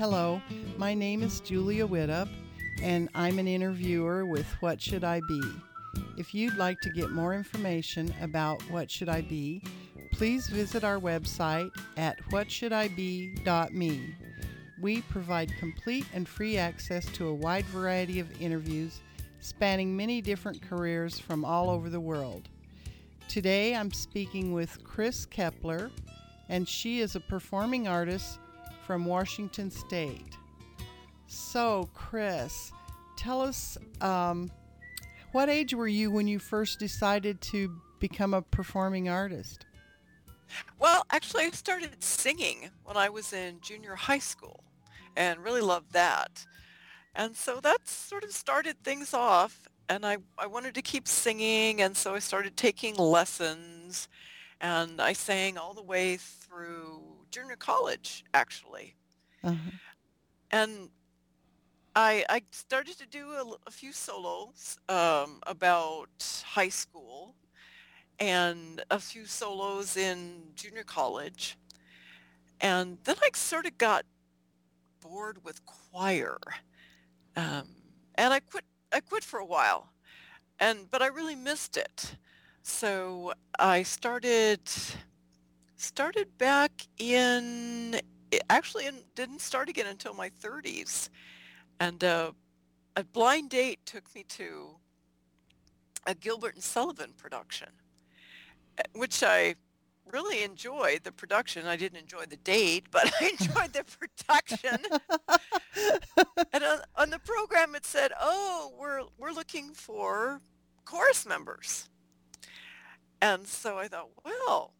Hello, my name is Julia Widup, and I'm an interviewer with What Should I Be? If you'd like to get more information about What Should I Be, please visit our website at whatshouldIbe.me. We provide complete and free access to a wide variety of interviews spanning many different careers from all over the world. Today I'm speaking with Kris Keppler, and she is a performing artist from Washington State. So, Kris, tell us um, what age were you when you first decided to become a performing artist? Well, actually, I started singing when I was in junior high school and really loved that. And so that sort of started things off. And I, I wanted to keep singing. And so I started taking lessons. And I sang all the way through junior college, actually. Uh-huh. And I, I started to do a, a few solos um, about high school and a few solos in junior college. And then I sort of got bored with choir. Um, and I quit I quit for a while. And but I really missed it. So I started started back in actually in, didn't start again until my 30s. And uh, a blind date took me to a Gilbert and Sullivan production, eh, which I really enjoyed the production. I didn't enjoy the date, but I enjoyed the production. and on, on, the program, it said, "Oh, we're we're looking for chorus members." And so I thought, well,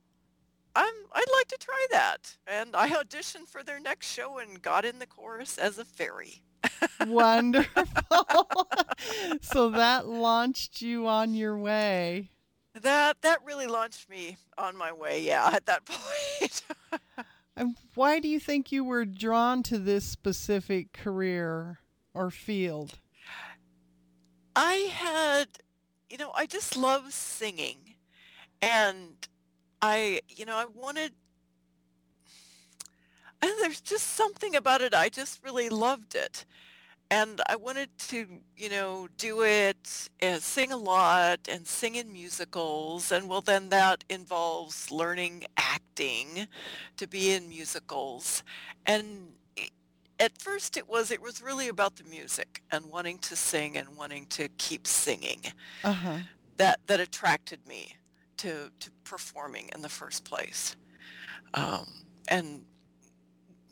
I'm I'd like to try that. And I auditioned for their next show and got in the chorus as a fairy. Wonderful. so that launched you on your way. That that really launched me on my way. Yeah, at that point. and why do you think you were drawn to this specific career or field? I had, you know, I just love singing, and I, you know, I wanted. And there's just something about it. I just really loved it and I wanted to, you know, do it and sing a lot and sing in musicals. And well, then that involves learning acting to be in musicals. And at first it was, it was really about the music and wanting to sing and wanting to keep singing. Uh-huh. That, that attracted me to, to performing in the first place. Um, and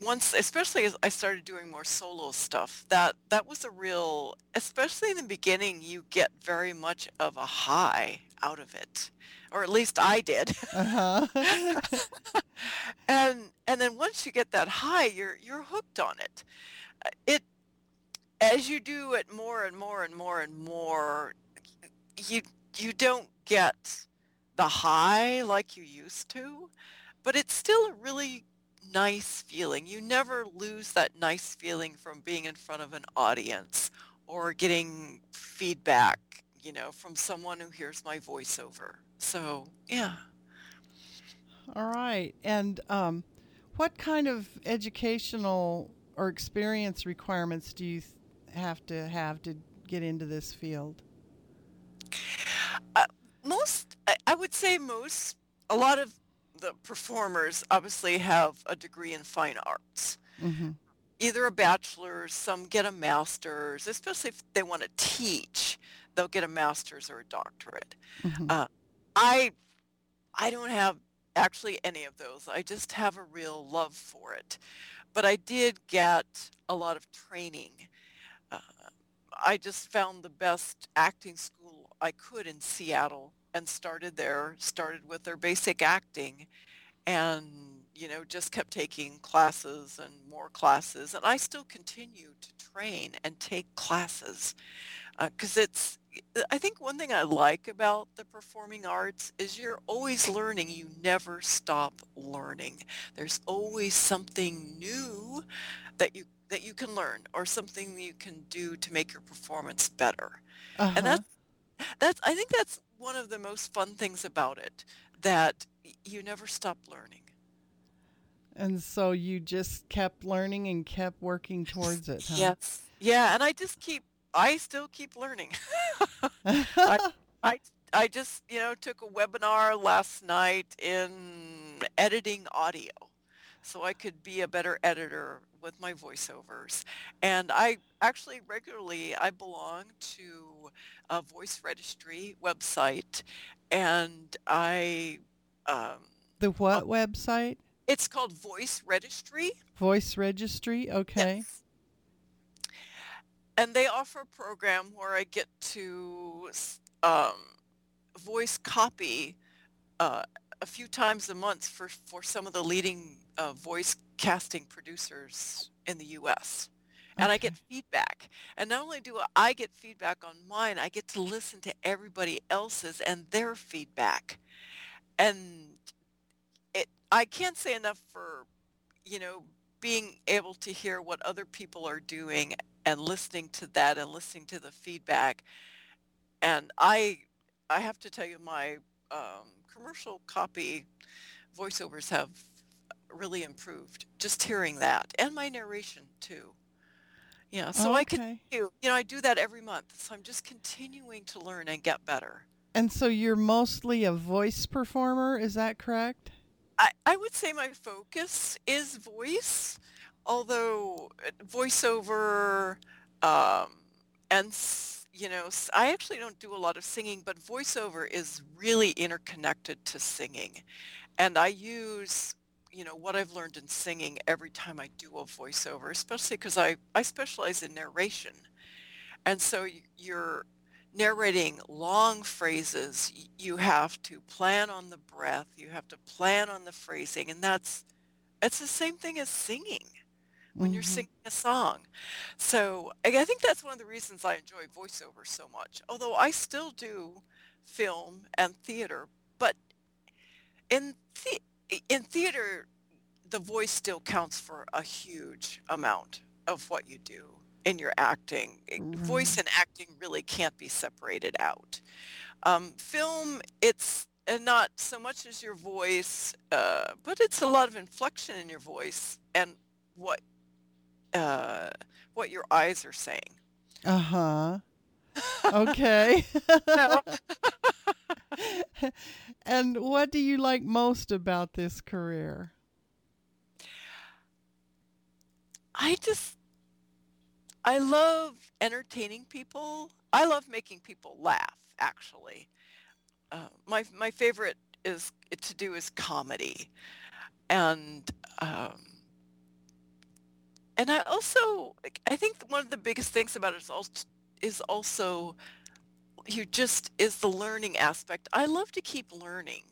once especially as I started doing more solo stuff, that that was a real especially in the beginning you get very much of a high out of it. Or at least I did. Uh-huh. and and then once you get that high, you're you're hooked on it. Uh, it as you do it more and more and more and more, you you don't get the high like you used to, but it's still a really nice feeling. You never lose that nice feeling from being in front of an audience or getting feedback, you know, from someone who hears my voiceover. So, yeah. All right. And um, what kind of educational or experience requirements do you have to have to get into this field? Uh, most, I would say most, a lot of the performers obviously have a degree in fine arts. Mm-hmm. Either a bachelor's, some get a master's, especially if they want to teach, they'll get a master's or a doctorate. Mm-hmm. Uh, I, I don't have actually any of those. I just have a real love for it. But I did get a lot of training. Uh, I just found the best acting school I could in Seattle and started there, started with their basic acting and, you know, just kept taking classes and more classes. And I still continue to train and take classes because uh, it's, I think one thing I like about the performing arts is you're always learning. You never stop learning. There's always something new that you that you can learn or something you can do to make your performance better. Uh-huh. And that's that's I think that's one of the most fun things about it that you never stop learning. And so you just kept learning and kept working towards it, huh? Yes. Yeah, and I just keep I still keep learning. I, I I just, you know, took a webinar last night in editing audio so I could be a better editor with my voiceovers. And I actually regularly I belong to a voice registry website and I um, the what website? It's called Voice Registry. Voice Registry, okay. Yes. And they offer a program where I get to um, voice copy uh, a few times a month for, for some of the leading uh, voice casting producers in the U.S. And I get feedback. And not only do I get feedback on mine, I get to listen to everybody else's and their feedback. And it, I can't say enough for, you know, being able to hear what other people are doing and listening to that and listening to the feedback. And I, I have to tell you, my um, commercial copy voiceovers have really improved. Just hearing that, and my narration too. Yeah, so I Okay. continue. You know, I do that every month. So I'm just continuing to learn and get better. And so you're mostly a voice performer, is that correct? I, I would say my focus is voice, although uh, voiceover um, and you know s- I actually don't do a lot of singing, but voiceover is really interconnected to singing, and I use you know what I've learned in singing every time I do a voiceover, especially because I I specialize in narration, and so you're narrating long phrases, you have to plan on the breath, you have to plan on the phrasing, and that's it's the same thing as singing when you're hmm singing a song. So I I think that's one of the reasons I enjoy voiceover so much. Although I still do film and theater, but in the, in theater, the voice still counts for a huge amount of what you do in your acting. Eh, Voice and acting really can't be separated out. Um, film, it's uh, not so much as your voice, uh, but it's a lot of inflection in your voice and what uh, what your eyes are saying. Uh-huh. Okay. And what do you like most about this career? I just I love entertaining people. I love making people laugh. Actually, uh, my my favorite is to do is comedy, and um, and I also I think one of the biggest things about it is also is also you just is the learning aspect. I love to keep learning,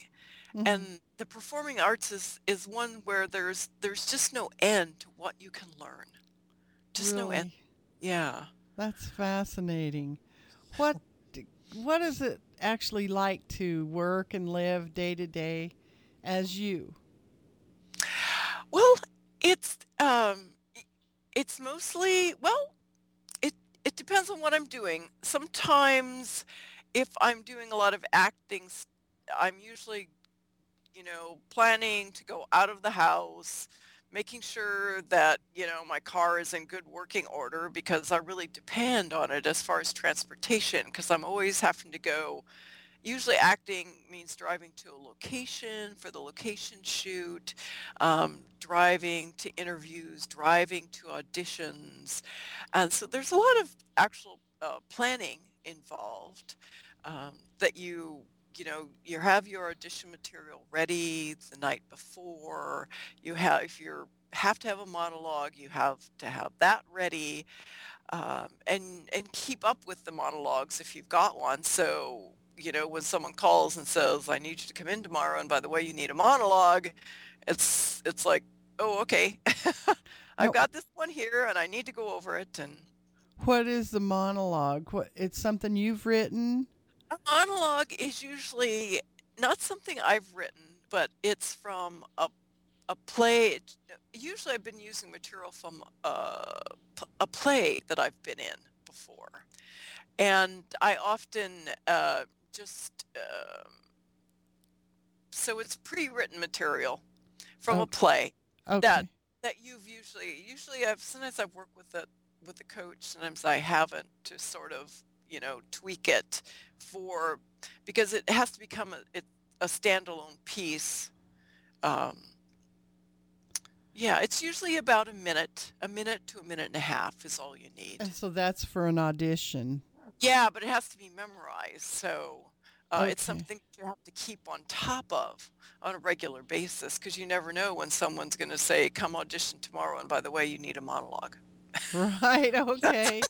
hmm and the performing arts is is one where there's there's just no end to what you can learn. Just no end. Yeah. That's fascinating. What what is it actually like to work and live day to day as you? Well, it's um it's mostly well, it depends on what I'm doing. Sometimes if I'm doing a lot of acting, I'm usually, you know, planning to go out of the house, making sure that, you know, my car is in good working order because I really depend on it as far as transportation because I'm always having to go usually acting means driving to a location for the location shoot, um, driving to interviews, driving to auditions. And so there's a lot of actual uh, planning involved um, that you you know you have your audition material ready the night before you have if you're have to have a monologue you have to have that ready um, and and keep up with the monologues if you've got one. So you know when someone calls and says, "I need you to come in tomorrow," and by the way, you need a monologue, it's it's like, oh, okay, I've got this one here, and I need to go over it. And what is the monologue? What it's something you've written? a monologue is usually not something I've written, but it's from a a play. Usually, I've been using material from a, a play that I've been in before. and I often uh, just um, so it's pre-written material from a Oh, play Okay. that you've usually usually I've sometimes I've worked with a with a coach, sometimes I haven't to sort of you know tweak it for because it has to become a, it, a standalone piece. Um, yeah, it's usually about a minute, a minute to a minute and a half is all you need. And so that's for an audition. Yeah, but it has to be memorized, so uh, it's something you have to keep on top of on a regular basis because you never know when someone's going to say, "Come audition tomorrow," and by the way, you need a monologue. Right. Okay.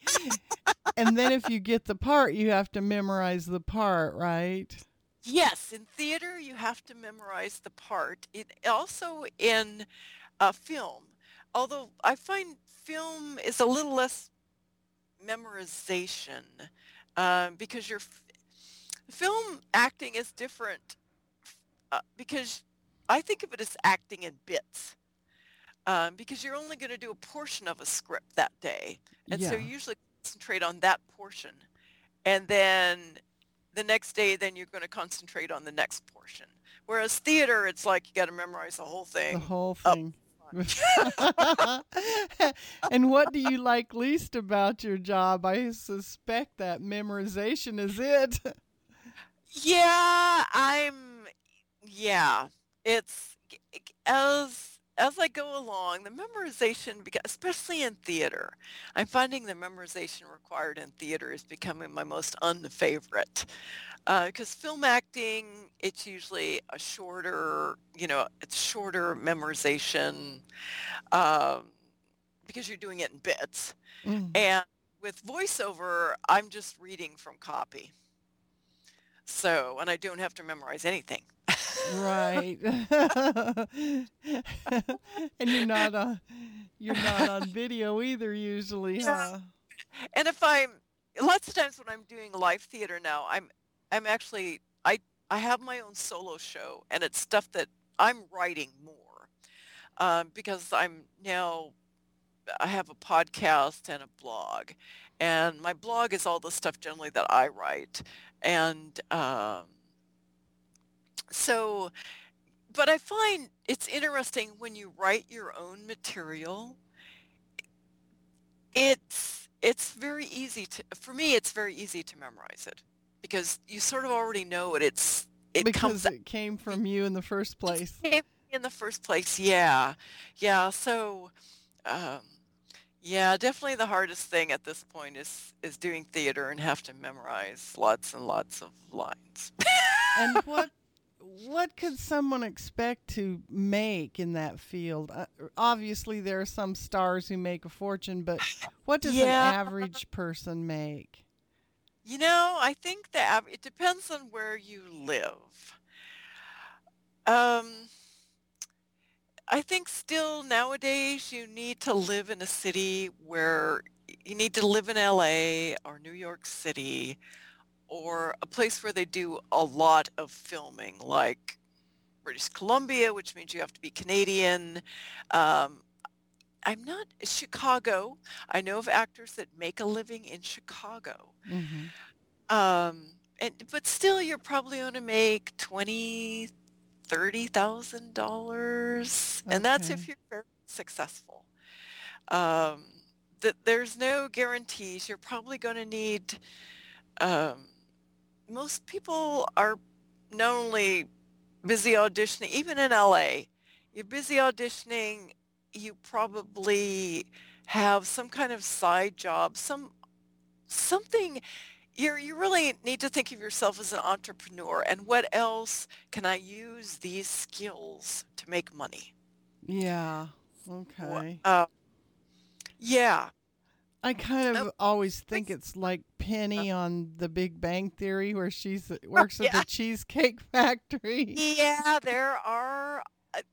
and then if you get the part, you have to memorize the part, right? Yes, in theater you have to memorize the part. It also in uh, film, although I find film is a little less memorization um, because your f- film acting is different uh, because I think of it as acting in bits um, because you're only going to do a portion of a script that day, and so you usually concentrate on that portion, and then the next day then you're going to concentrate on the next portion. Whereas theater, it's like you got to memorize the whole thing. The whole thing. front. and what do you like least about your job? I suspect that memorization is it. Yeah, I'm. Yeah, it's as as I go along, the memorization, especially in theater, I'm finding the memorization required in theater is becoming my most unfavorite. Because film acting, it's usually a shorter, you know, it's shorter memorization um, because you're doing it in bits. Mm. And with voiceover, I'm just reading from copy. So, and I don't have to memorize anything. Right. and you're not on you're not on video either usually, huh? And if I'm lots of times when I'm doing live theater now, I'm I'm actually I I have my own solo show and it's stuff that I'm writing more um, because I'm now I have a podcast and a blog, and my blog is all the stuff generally that I write, and um, so but I find it's interesting when you write your own material it's it's very easy to for me it's very easy to memorize it because you sort of already know it it's it Because it came from you in the first place. came in the first place yeah yeah so um yeah definitely the hardest thing at this point is is doing theater and have to memorize lots and lots of lines And what what could someone expect to make in that field? Uh, obviously, there are some stars who make a fortune, but what does Yeah. an average person make? You know, I think the av- it depends on where you live. Um, I think still nowadays you need to live in a city where you need to live in LA or New York City or a place where they do a lot of filming, like British Columbia, which means you have to be Canadian. Um, I'm not Chicago. I know of actors that make a living in Chicago. hmm Um, and but still, you're probably going to make twenty, thirty thousand dollars, and that's if you're very successful. Um, that there's no guarantees. You're probably going to need. Um, most people are not only busy auditioning, even in LA. You're busy auditioning. You probably have some kind of side job, some something you're, you really need to think of yourself as an entrepreneur and what else can I use these skills to make money? Yeah. Okay. Uh, yeah. I kind Oh, of always think it's like Penny Uh, on The Big Bang Theory, where she's works at yeah. the Cheesecake Factory. Yeah, there are a,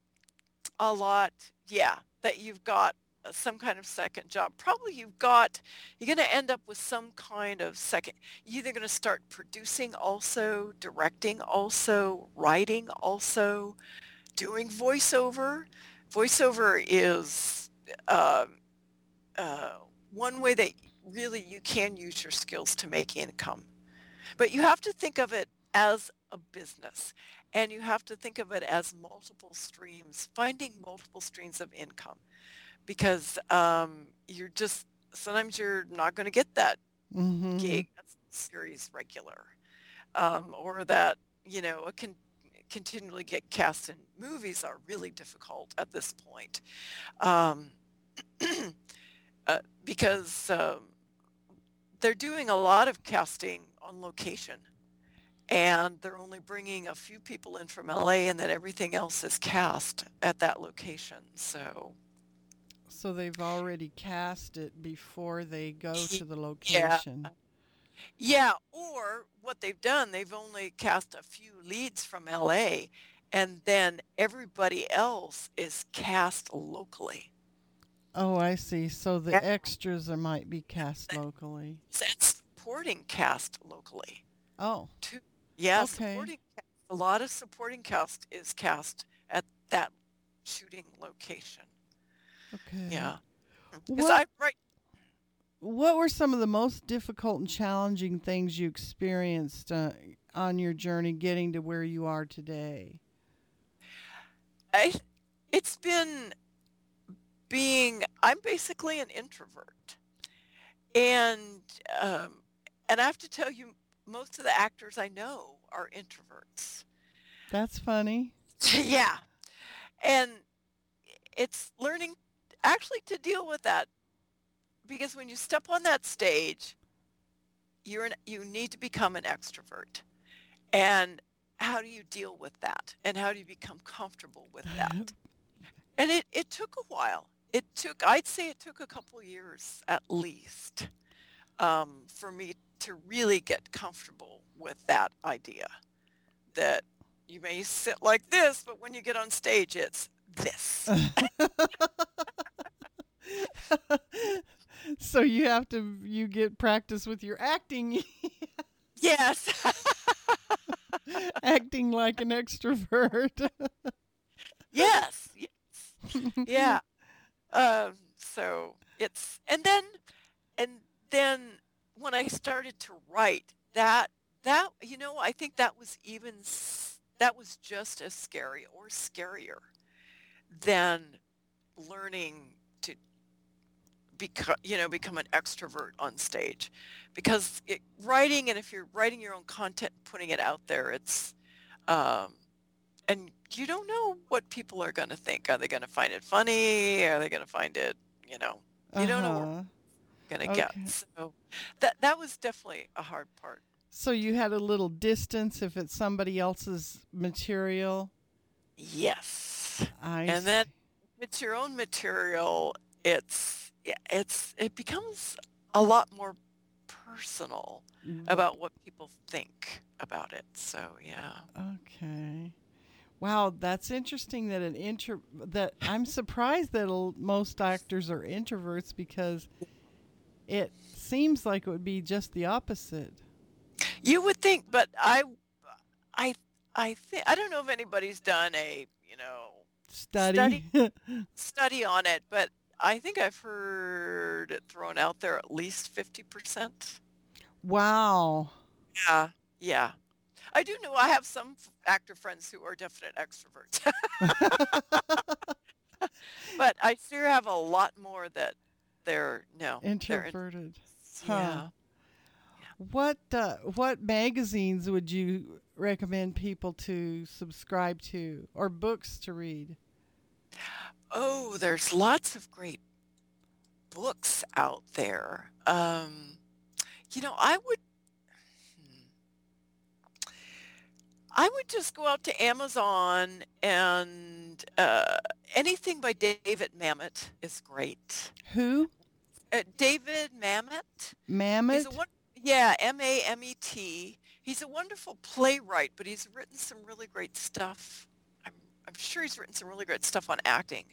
a lot, yeah, that you've got uh, some kind of second job. Probably you've got, you're going to end up with some kind of second, you're either going to start producing also, directing also, writing also, doing voiceover. Voiceover is uh, uh, one way that really you can use your skills to make income. But you have to think of it as a business. and you have to think of it as multiple streams, finding multiple streams of income because um, you're just sometimes you're not going to get that Mm-hmm. gig series regular um, or that you know a con- continually get cast in movies are really difficult at this point um, uh, because um, they're doing a lot of casting on location and they're only bringing a few people in from LA and then everything else is cast at that location so So they've already cast it before they go to the location. yeah location. Yeah, or what they've done, they've only cast a few leads from LA and then everybody else is cast locally. Oh, I see. So the extras are, might be cast locally. That's supporting cast locally Oh, too. Yeah, okay. supporting cast. A lot of supporting cast is cast at that shooting location. okay. Yeah. Because What I right What were some of the most difficult and challenging things you experienced uh, on your journey getting to where you are today? I it's been being I'm basically an introvert. And um, and I have to tell you, most of the actors I know are introverts. That's funny. yeah, and it's learning actually to deal with that because when you step on that stage, you're an, you need to become an extrovert. And how do you deal with that? And how do you become comfortable with that? And it, it took a while. It took, I'd say it took a couple years at least um, for me to really get comfortable with that idea that you may sit like this, but when you get on stage, it's this. so you have to you get practice with your acting yes. acting like an extrovert. yes. Yes. Yeah. Um, so it's, and then, and then when I started to write that, that, you know, I think that was even, that was just as scary or scarier than learning to become, you know, become an extrovert on stage. Because it, writing, and if you're writing your own content, putting it out there, it's, um, and you don't know what people are going to think. Are they going to find it funny? Are they going to find it, you know, you don't know what Uh-huh. you're going to Okay. get. So that that was definitely a hard part. So you had a little distance if it's somebody else's material. Yes. I And see. then it's your own material. It's yeah, it's it becomes a lot more personal Mm, about what people think about it. So yeah. Okay. Wow, that's interesting that an intro that I'm surprised that l- most actors are introverts because it seems like it would be just the opposite. You would think, but I I I think I don't know if anybody's done a, you know, Study. study on it, but I think I've heard it thrown out there at least 50%. wow. Yeah, yeah. I do know I have some actor friends who are definite extroverts, but I sure have a lot more that they're no, they're Introverted. Huh. Yeah. What uh, what magazines would you recommend people to subscribe to or books to read? Oh, there's lots of great books out there. Um, you know, I would I would just go out to Amazon and uh, anything by David Mamet is great. Who? Uh, David Mamet, he's Mammoth? a one, yeah, M-A-M-E-T. He's a wonderful playwright, but he's written some really great stuff. I'm, I'm sure he's written some really great stuff on acting.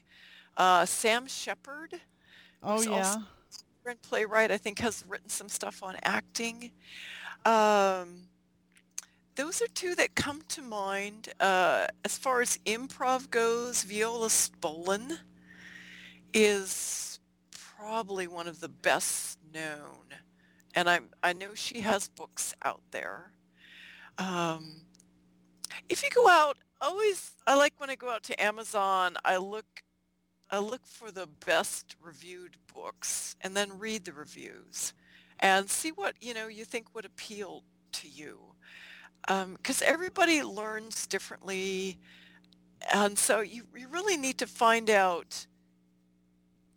Uh, Sam Shepard, oh yeah. playwright, I think has written some stuff on acting. Um, those are two that come to mind. Uh, as far as improv goes, Viola Spolin is probably one of the best known, and I I know she has books out there. Um, If you go out, always I like when I go out to Amazon, I look I look for the best reviewed books and then read the reviews and see what, you know, you think would appeal to you. Because everybody learns differently. And so you, you really need to find out,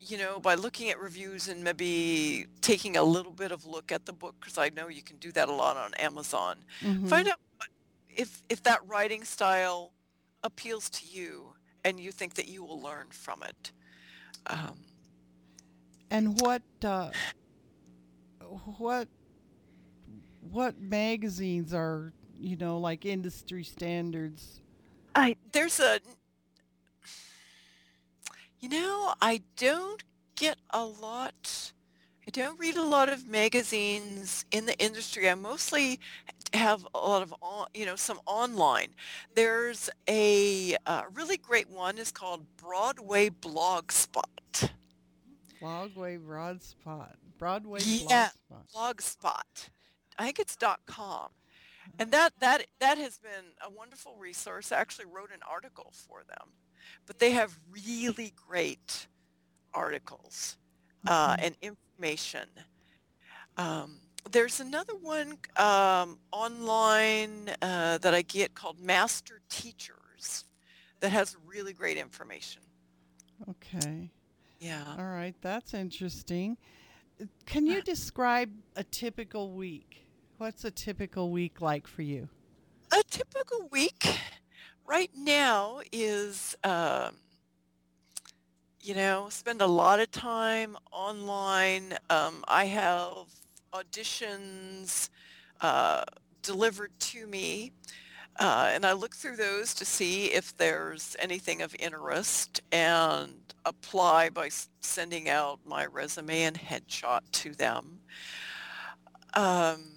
you know, by looking at reviews and maybe taking a little bit of look at the book, because I know you can do that a lot on Amazon. Mm-hmm. Find out if, if that writing style appeals to you and you think that you will learn from it. Um, And what uh, what what magazines are you know like industry standards? I there's a you know I don't get a lot. I don't read a lot of magazines in the industry. I mostly have a lot of on, you know some online. There's a uh, really great one is called Broadway Blogspot. Broadway Broadspot. Broadway Yeah, Blogspot. Blogspot. I think it's dot .com. And that, that, that has been a wonderful resource. I actually wrote an article for them. But they have really great articles uh, Mhm. and information. Um, there's another one um, online uh, that I get called Master Teachers that has really great information. Okay. Yeah. All right, that's interesting. Uh, Can you describe a typical week? What's a typical week like for you? A typical week right now is, um, you know, spend a lot of time online. Um, I have auditions uh, delivered to me, uh, and I look through those to see if there's anything of interest and apply by sending out my resume and headshot to them. Um,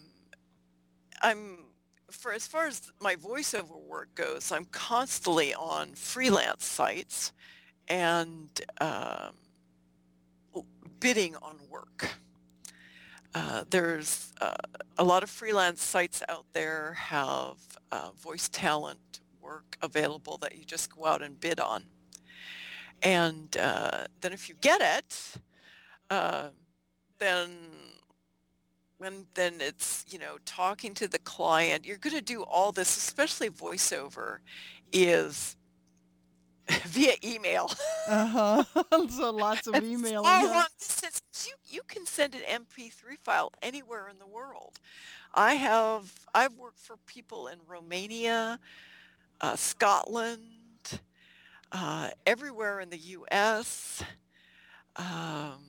I'm for as far as my voiceover work goes, I'm constantly on freelance sites and um, bidding on work. Uh, there's uh, a lot of freelance sites out there have uh, voice talent work available that you just go out and bid on. And uh, then if you get it, uh, then and then it's you know talking to the client you're going to do all this especially voiceover is via email Uh huh. so lots of and emailing. far huh? long distance you you can send an mp3 file anywhere in the world i have i've worked for people in romania uh, scotland uh, everywhere in the us um,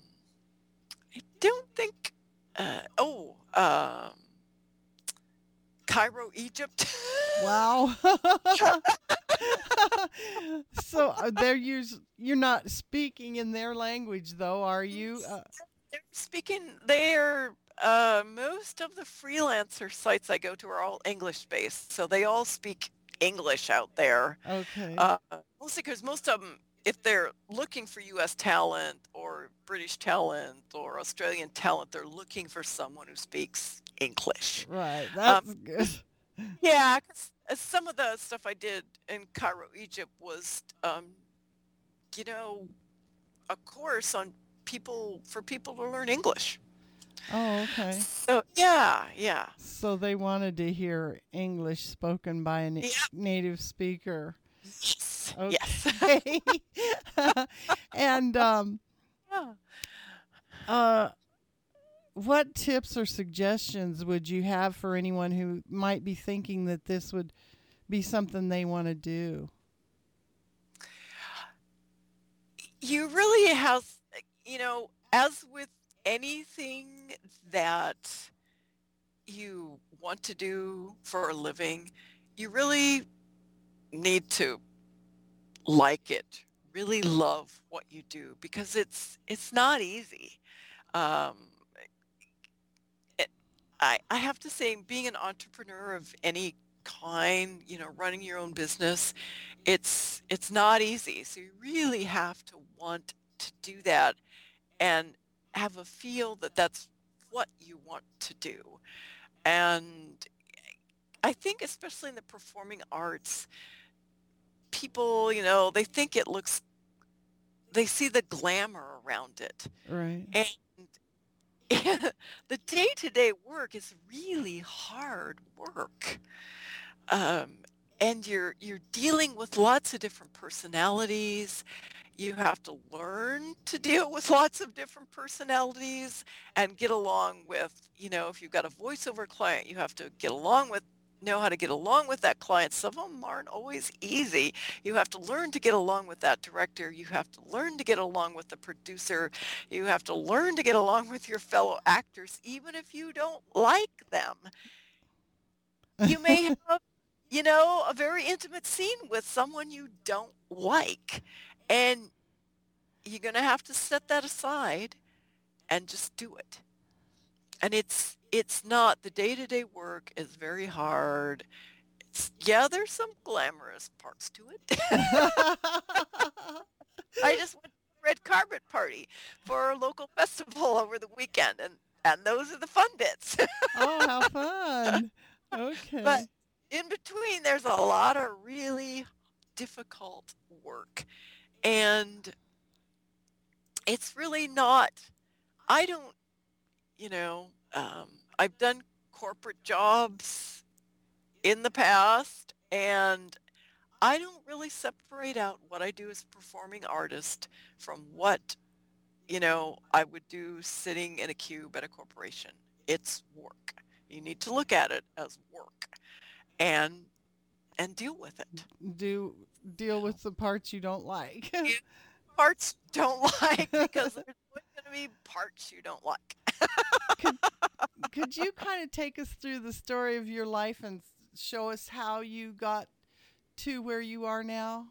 i don't think uh, oh um, cairo egypt Wow. so uh, they're use you're not speaking in their language though, are you? Uh, They're speaking they're uh, most of the freelancer sites I go to are all English based, so they all speak English out there. okay. Uh, mostly because most of them, if they're looking for U.S. talent or British talent or Australian talent, they're looking for someone who speaks English. right. That's good. Yeah, uh, some of the stuff I did in Cairo, Egypt was, um, you know, a course on people for people to learn English. Oh, okay. So yeah, yeah. So they wanted to hear English spoken by a na- Yeah. native speaker. Yes. Yes. Okay. and um, yeah. uh, what tips or suggestions would you have for anyone who might be thinking that this would be something they want to do? You really have, you know, as with anything that you want to do for a living, you really need to like it, really love what you do because it's it's not easy. Um, it, I I have to say, being an entrepreneur of any kind, you know, running your own business, it's it's not easy. So you really have to want to do that and have a feel that that's what you want to do. And I think especially in the performing arts, people, you know, they think it looks they see the glamour around it. Right. And the day-to-day work is really hard work. Um, and you're you're dealing with lots of different personalities. You have to learn to deal with lots of different personalities and get along with, you know, if you've got a voiceover client, you have to get along with know how to get along with that client. Some of them aren't always easy. You have to learn to get along with that director. You have to learn to get along with the producer. You have to learn to get along with your fellow actors, even if you don't like them. You may have, you know, a very intimate scene with someone you don't like. And you're going to have to set that aside and just do it. And it's it's not the day-to-day work is very hard. It's, yeah, there's some glamorous parts to it. I just went to a red carpet party for a local festival over the weekend, and and those are the fun bits. oh, how fun! Okay. But in between, there's a lot of really difficult work, and it's really not. I don't, you know, um, I've done corporate jobs in the past, and I don't really separate out what I do as a performing artist from what, you know, I would do sitting in a cube at a corporation. It's work. You need to look at it as work and and deal with it. Do deal with the parts you don't like. parts don't like because there's going to be parts you don't like. Could, could you kind of take us through the story of your life and show us how you got to where you are now?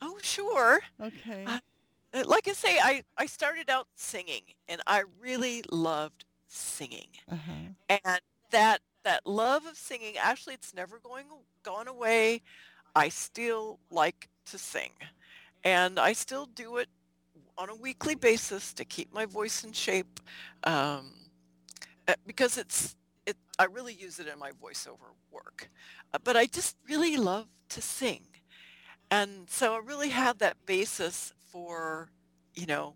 Oh, sure. Okay. Uh, like I say, I, I started out singing and I really loved singing. Uh-huh. And that that love of singing, actually it's never going gone away. I still like to sing. And I still do it on a weekly basis to keep my voice in shape um, eh, because it's it I really use it in my voiceover work. Uh, but I just really love to sing. And so I really have that basis for, you know,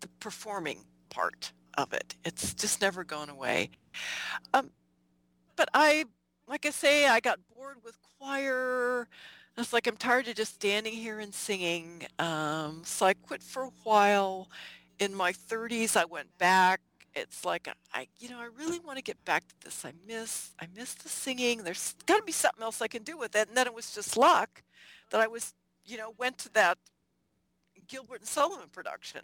the performing part of it. It's just never gone away. Um, but I, like I say, I got bored with choir. It's like I'm tired of just standing here and singing. Um, so I quit for a while. In my 30s, I went back. It's like I, you know, I really want to get back to this. I miss, I miss the singing. There's got to be something else I can do with it. And then it was just luck that I was, you know, went to that Gilbert and Sullivan production,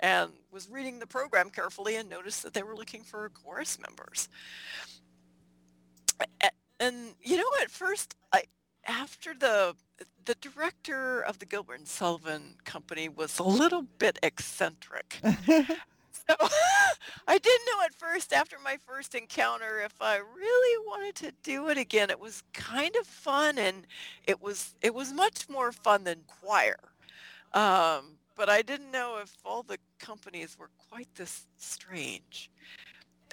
and was reading the program carefully and noticed that they were looking for chorus members. And you know, at first I after the the director of the Gilbert and Sullivan company was a little bit eccentric. so I didn't know at first after my first encounter if I really wanted to do it again. It was kind of fun and it was it was much more fun than choir. Um, but I didn't know if all the companies were quite this strange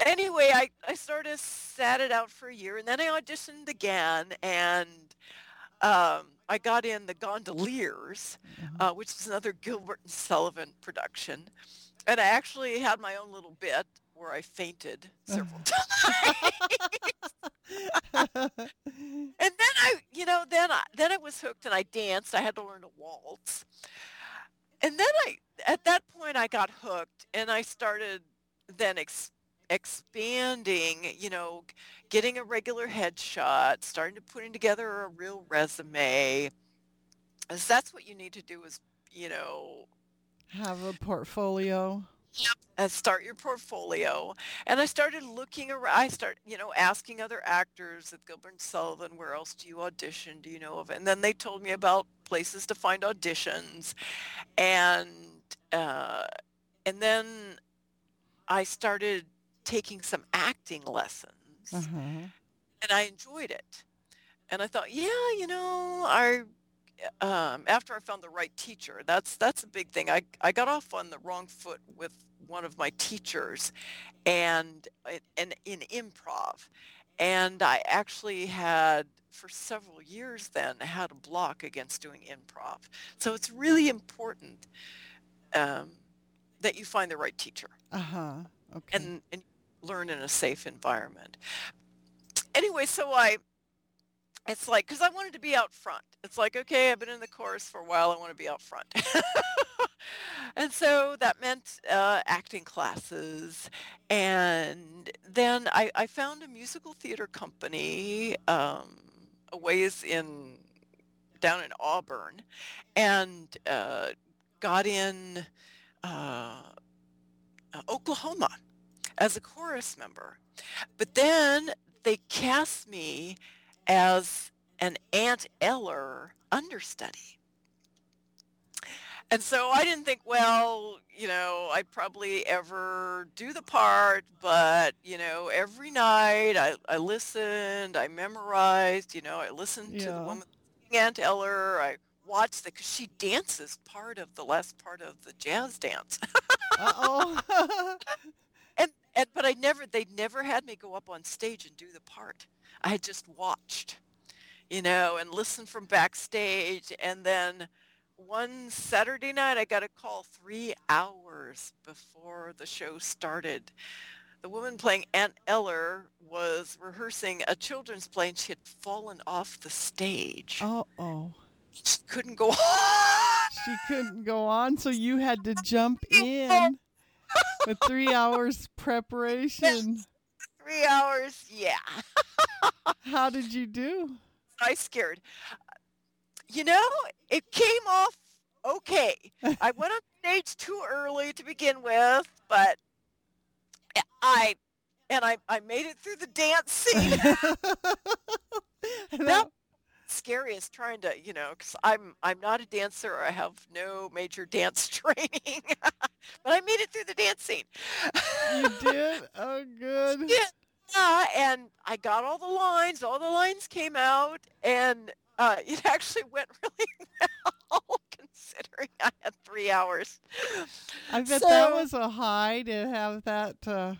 anyway, I, I sort of sat it out for a year and then I auditioned again and um, I got in The Gondoliers, mm-hmm. uh, which is another Gilbert and Sullivan production. And I actually had my own little bit where I fainted several times. and then I, you know, then I, then I was hooked and I danced. I had to learn to waltz. And then I, at that point, I got hooked and I started then ex- expanding, you know, getting a regular headshot, starting to putting together a real resume. As that's what you need to do is, you know, have a portfolio. Yep. And start your portfolio. And I started looking around. I start, you know, asking other actors at Gilbert and Sullivan, where else do you audition? Do you know of it? And then they told me about places to find auditions. And, uh, and then I started taking some acting lessons uh-huh. and I enjoyed it. And I thought, yeah, you know, I um, after I found the right teacher, that's that's a big thing. I I got off on the wrong foot with one of my teachers, and and in improv, and I actually had for several years then had a block against doing improv. So it's really important um, that you find the right teacher Uh huh. Okay. and, and learn in a safe environment. Anyway, so I, it's like, because I wanted to be out front. It's like, okay, I've been in the chorus for a while. I want to be out front. and so that meant uh, acting classes. And then I, I found a musical theater company um, a ways in down in Auburn and uh, got in uh, Oklahoma as a chorus member. But then they cast me as an Aunt Eller understudy. And so I didn't think, well, you know, I'd probably ever do the part, but, you know, every night I, I listened, I memorized, you know, I listened to the woman, Aunt Eller, I watched it because she dances part of the last part of the jazz dance. Uh oh. And, but I never they never had me go up on stage and do the part. I had just watched, you know, and listened from backstage. And then one Saturday night, I got a call three hours before the show started. The woman playing Aunt Eller was rehearsing a children's play, and she had fallen off the stage. oh oh. She couldn't go on. She couldn't go on, so you had to jump in with three hours preparation. Three hours, yeah. How did you do? I scared. You know, it came off okay. I went on stage too early to begin with, but I and I, I made it through the dance scene. That- Scary is trying to, you know, because I'm I'm not a dancer. I have no major dance training, but I made it through the dance scene. you did? Oh, good. Yeah, and I got all the lines. All the lines came out, and uh, it actually went really well, considering I had three hours. I bet that was a high to have that. Uh,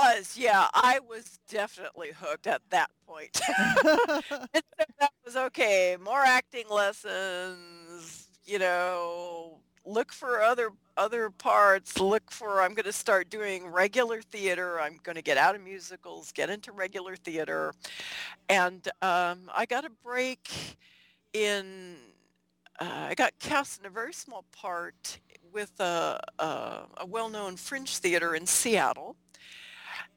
Was yeah, I was definitely hooked at that point. and so that was okay. More acting lessons, you know. Look for other other parts. Look for I'm going to start doing regular theater. I'm going to get out of musicals, get into regular theater, and um, I got a break in. Uh, I got cast in a very small part with a, a, a well-known fringe theater in Seattle.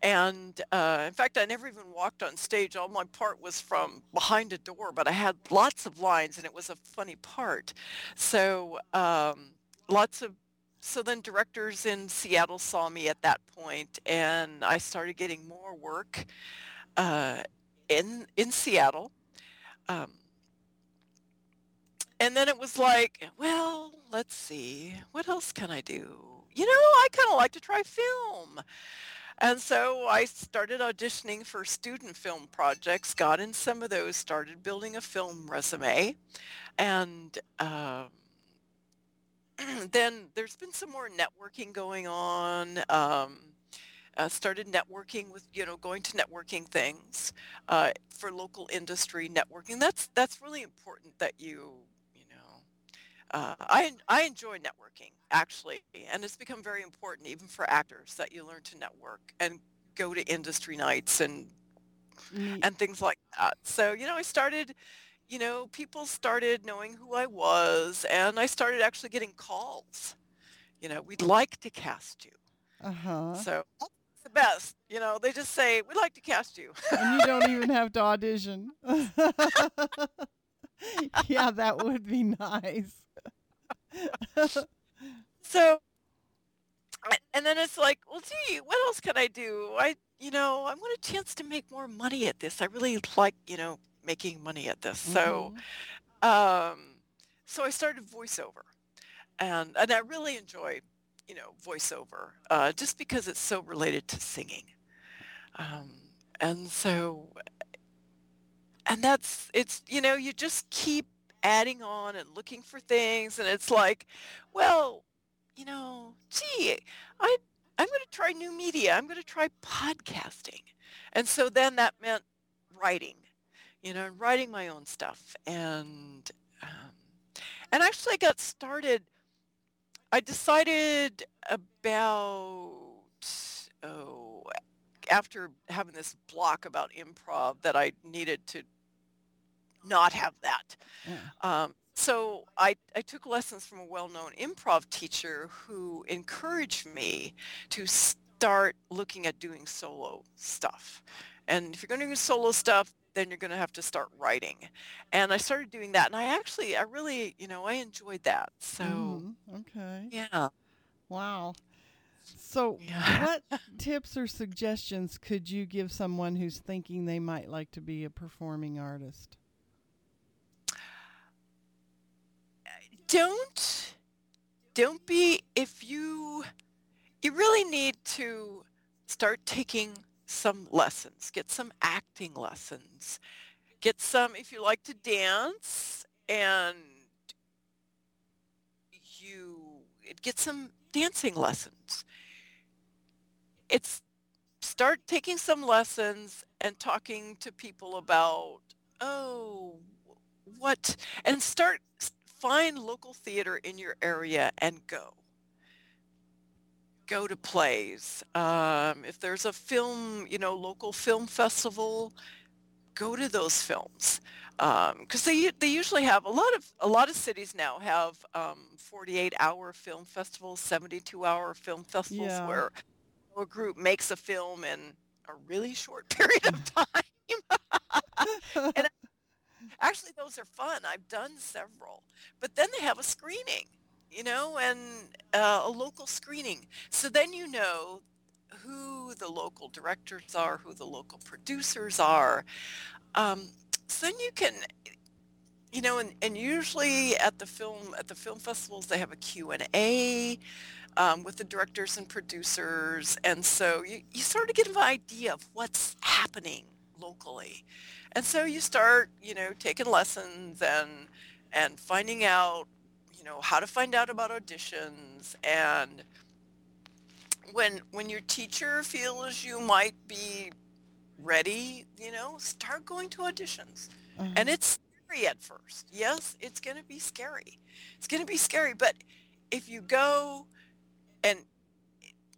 And uh, in fact, I never even walked on stage. All my part was from behind a door, but I had lots of lines, and it was a funny part. So um, lots of so then directors in Seattle saw me at that point, and I started getting more work uh, in in Seattle. Um, and then it was like, well, let's see, what else can I do? You know, I kind of like to try film. And so I started auditioning for student film projects, got in some of those, started building a film resume. And um, then there's been some more networking going on. Um, uh, started networking with, you know, going to networking things uh, for local industry networking. That's that's really important that you, uh, I I enjoy networking actually, and it's become very important even for actors that you learn to network and go to industry nights and neat. and things like that. So you know, I started, you know, people started knowing who I was, and I started actually getting calls. You know, we'd like to cast you. Uh-huh. So the best. You know, they just say we'd like to cast you. and you don't even have to audition. yeah, that would be nice. So, and then it's like, well, gee, what else can I do? I, you know, I want a chance to make more money at this. I really like, you know, making money at this. So, Mhm. um, so I started voiceover, and and I really enjoy, you know, voiceover, uh, just because it's so related to singing, um, and so, and that's it's, you know, you just keep adding on and looking for things, and it's like, well, you know, gee, I I'm going to try new media. I'm going to try podcasting. And so then that meant writing, you know, and writing my own stuff. And um, and actually I got started. I decided about oh after having this block about improv that I needed to not have that. Yeah. Um, so I, I took lessons from a well-known improv teacher who encouraged me to start looking at doing solo stuff. And if you're going to do solo stuff, then you're going to have to start writing. And I started doing that. And I actually, I really, you know, I enjoyed that. So, Mm, okay. yeah. Wow. So, Yeah. what tips or suggestions could you give someone who's thinking they might like to be a performing artist? Don't don't be if you you really need to start taking some lessons. Get some acting lessons. Get some if you like to dance and you get some dancing lessons. It's start taking some lessons and talking to people about oh what and start find local theater in your area and go. Go to plays. Um, if there's a film you know local film festival go to those films. Because they they usually have a lot of a lot of cities now have um, 48 hour film festivals 72 hour film festivals Yeah. where a group makes a film in a really short period of time actually those are fun. I've done several but then they have a screening you know and uh, a local screening. So then you know who the local directors are who the local producers are. Um, so then you can you know and, and usually at the film at the film festivals they have a q&a um, with the directors and producers. And so you, you sort of get an idea of what's happening locally. And so you start you know taking lessons and and finding out you know how to find out about auditions. And when when your teacher feels you might be ready you know start going to auditions. Uh-huh. and it's scary at first. Yes it's going to be scary. It's going to be scary but if you go and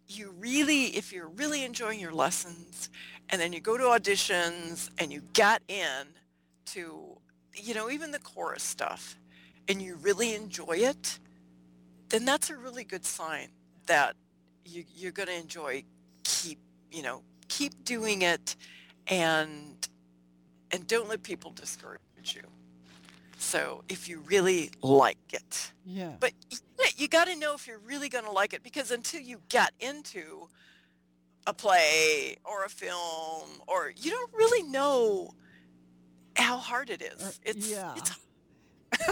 you really if you're really enjoying your lessons and then you go to auditions and you got in to you know even the chorus stuff and you really enjoy it then that's a really good sign that you, you're going to enjoy keep you know keep doing it and and don't let people discourage you so if you really like it yeah. but y- you got to know if you're really going to like it because until you get into a play or a film or you don't really know how hard it Uh, it's yeah. it's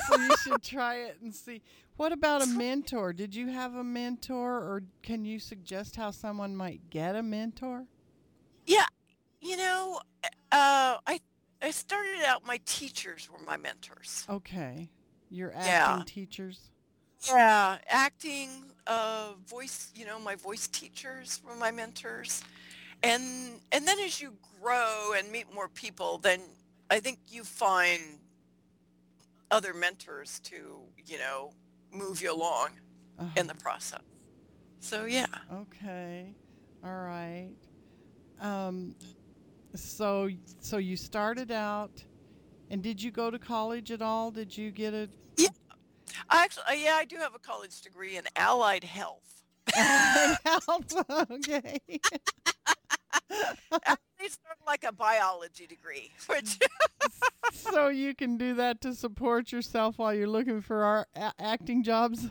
so you should try it and see. What about a mentor? Did you have a mentor, or can you suggest how someone might get a mentor? Yeah, you know, uh, I I started out. My teachers were my mentors. Okay, your acting Yeah. teachers. Yeah, acting, uh, voice. You know, my voice teachers were my mentors, and and then as you grow and meet more people, then I think you find other mentors to you know move you along Uh-huh. in the process. So yeah. Okay, all right. Um, so so you started out, and did you go to college at all? Did you get a actually, uh, yeah, I do have a college degree in allied health. help? okay. Actually, it's sort of like a biology degree, which so you can do that to support yourself while you're looking for our a- acting jobs.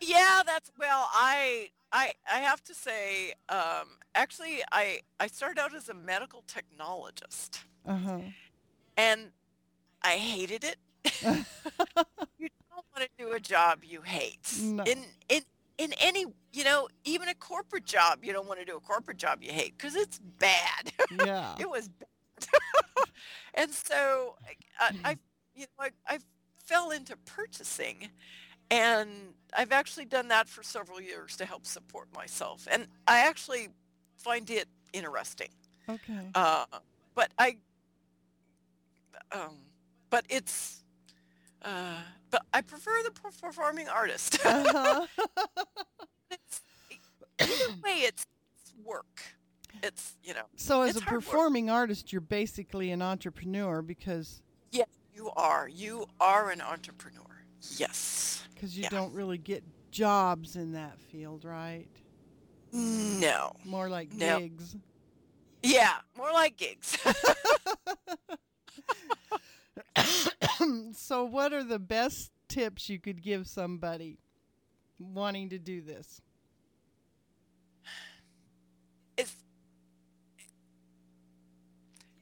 yeah, that's well, I I I have to say, um, actually, I I started out as a medical technologist, Uh huh. and I hated it. you want to do a job you hate No. in in in any you know even a corporate job you don't want to do a corporate job you hate because it's bad Yeah. it was bad. and so I, I you know I, I fell into purchasing and I've actually done that for several years to help support myself and I actually find it interesting Okay. Uh, but I, um, but it's, uh, but I prefer the performing artist. Uh-huh. either way, it's, it's work. It's you know, so as a hard work. performing artist, you're basically an entrepreneur because yeah, you are you are an entrepreneur. Yes. because you Yeah. don't really get jobs in that field, right? No. More like No. gigs. Yeah, more like gigs. so, what are the best tips you could give somebody wanting to do this? it's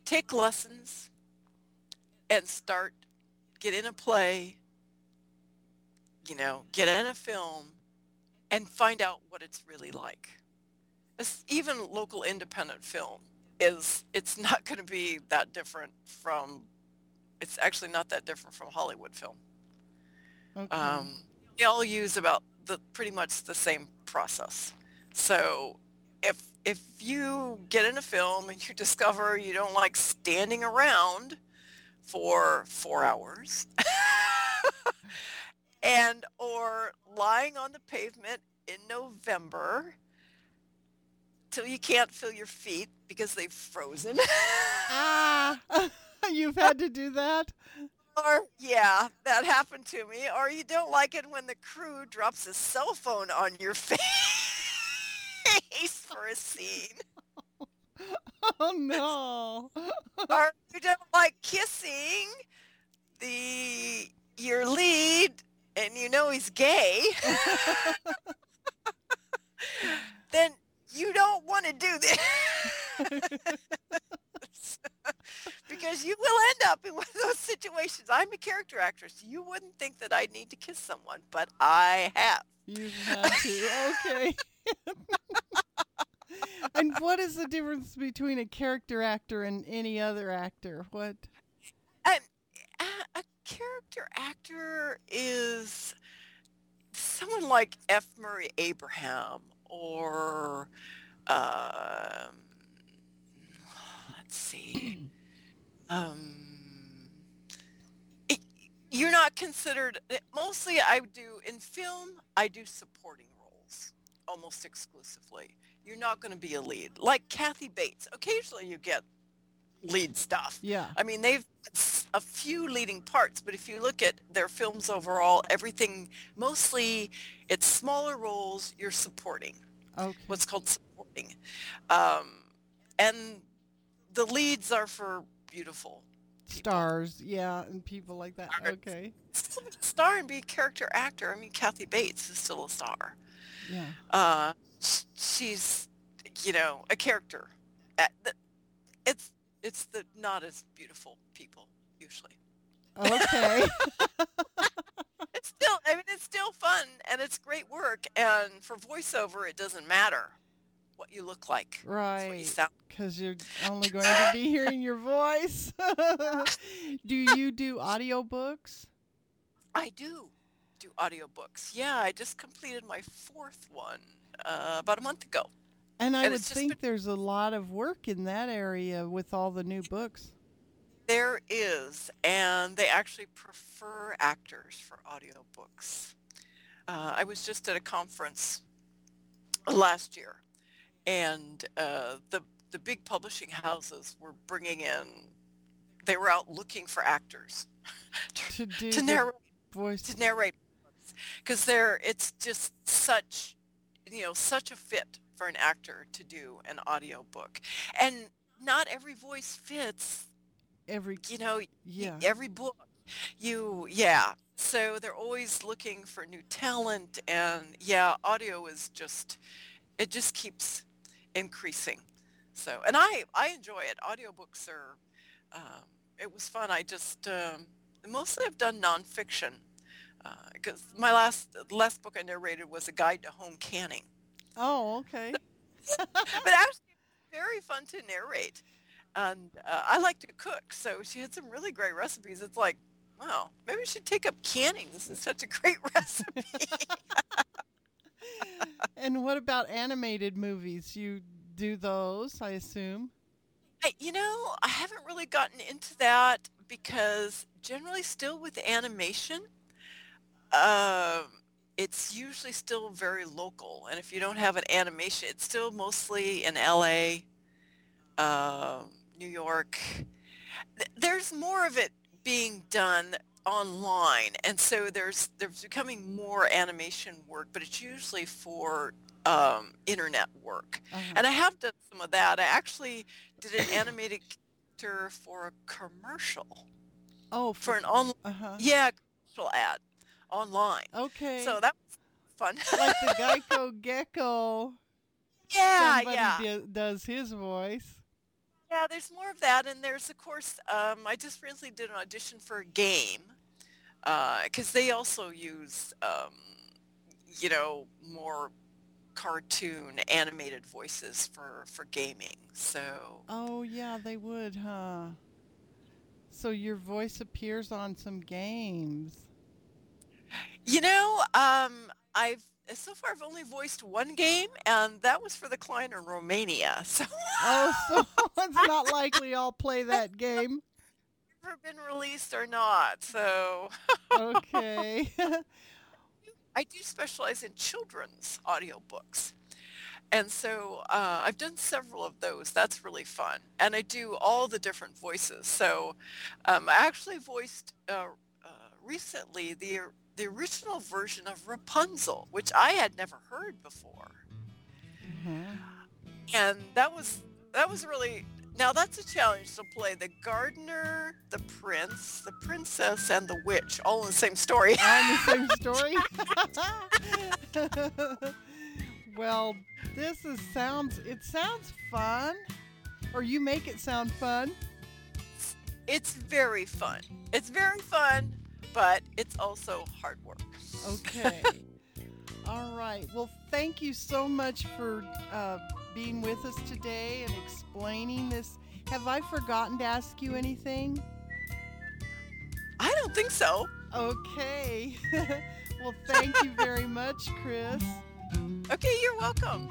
take lessons and start get in a play you know get in a film and find out what it's really like It's- even local independent film is it's not going to be that different from it's actually not that different from hollywood film Okay. um, they all use about the pretty much the same process. So if if you get in a film and you discover you don't like standing around for four hours and or lying on the pavement in November till you can't feel your feet because they've frozen. ah, you've had to do that. Or yeah, that happened to me. Or you don't like it when the crew drops a cell phone on your face for a scene. Oh no. Or you don't like kissing the your lead and you know he's gay. then you don't want to do this. because you will end up in one of those situations. I'm a character actress. You wouldn't think that I'd need to kiss someone, but I have. You've to. Okay. and what is the difference between a character actor and any other actor? What? A character actor is someone like F. Murray Abraham or um, let's see. Um, it, you're not considered. Mostly, I do in film. I do supporting roles almost exclusively. You're not going to be a lead like Kathy Bates. Occasionally, you get lead stuff. Yeah. I mean, they've a few leading parts, but if you look at their films overall, everything mostly it's smaller roles. You're supporting Okay. what's called supporting, um, and the leads are for beautiful. people. Stars, yeah, and people like that. Stars. Okay. Star and be a character actor. I mean, Kathy Bates is still a star. Yeah. Uh, she's, you know, a character. It's it's the not as beautiful people usually. Okay. It's still, I mean, it's still fun and it's great work. And for voiceover, it doesn't matter what you look like. You right. Because you're only going to be hearing your voice. do you do audiobooks? I do do audiobooks. Yeah, I just completed my fourth one uh, about a month ago. And I And would think been- there's a lot of work in that area with all the new books. There is, and they actually prefer actors for audiobooks. Uh, I was just at a conference last year, and uh, the the big publishing houses were bringing in. They were out looking for actors To do to narrate voice. to narrate because they're it's just such you know such a fit for an actor to do an audiobook and not every voice fits every you know yeah. every book you yeah so they're always looking for new talent and yeah audio is just it just keeps increasing. So and i i enjoy it. Audiobooks are um, it was fun. I just um, mostly i've done nonfiction because my last last book i narrated was a guide to home canning. Oh, okay. but actually very fun to narrate. And uh, i like to cook so she had some really great recipes. It's like wow maybe we should take up canning this is such a great recipe and what about animated movies? You do those, I assume. I, you know, I haven't really gotten into that because generally still with animation, um, it's usually still very local. And if you don't have an animation, it's still mostly in LA, um, New York. There's more of it being done online, and so there's there's becoming more animation work, but it's usually for um, internet work. Uh-huh. And I have done some of that. I actually did an animated character for a commercial, Oh, for for, an online, uh-huh. yeah, commercial ad online. Okay. So that was fun. like the Geico Gecko. yeah, Somebody yeah. do- does his voice. Yeah, there's more of that, and there's of course. Um, I just recently did an audition for a game because they also use, um, you know, more cartoon animated voices for for gaming. So Oh, yeah, they would, huh? So your voice appears on some games. you know, um, I've so far I've only voiced one game, and that was for the client in Romania. So Oh, so it's not likely I'll play that game. Never been released or not. So Okay. I do specialize in children's audiobooks. And so uh, I've done several of those. That's really fun. And I do all the different voices. So um, I actually voiced uh, uh, recently the, the original version of Rapunzel, which I had never heard before. Mhm. And that was that was really now that's a challenge to play the gardener, the prince, the princess, and the witch all in the same story. On the same story? well, this is sounds it sounds fun. Or you make it sound fun. It's very fun. It's very fun, but it's also hard work. Okay. All right. Well, thank you so much for uh, being with us today and explaining this. Have I forgotten to ask you anything? I don't think so. Okay. well, thank you very much, Kris. Okay, you're welcome.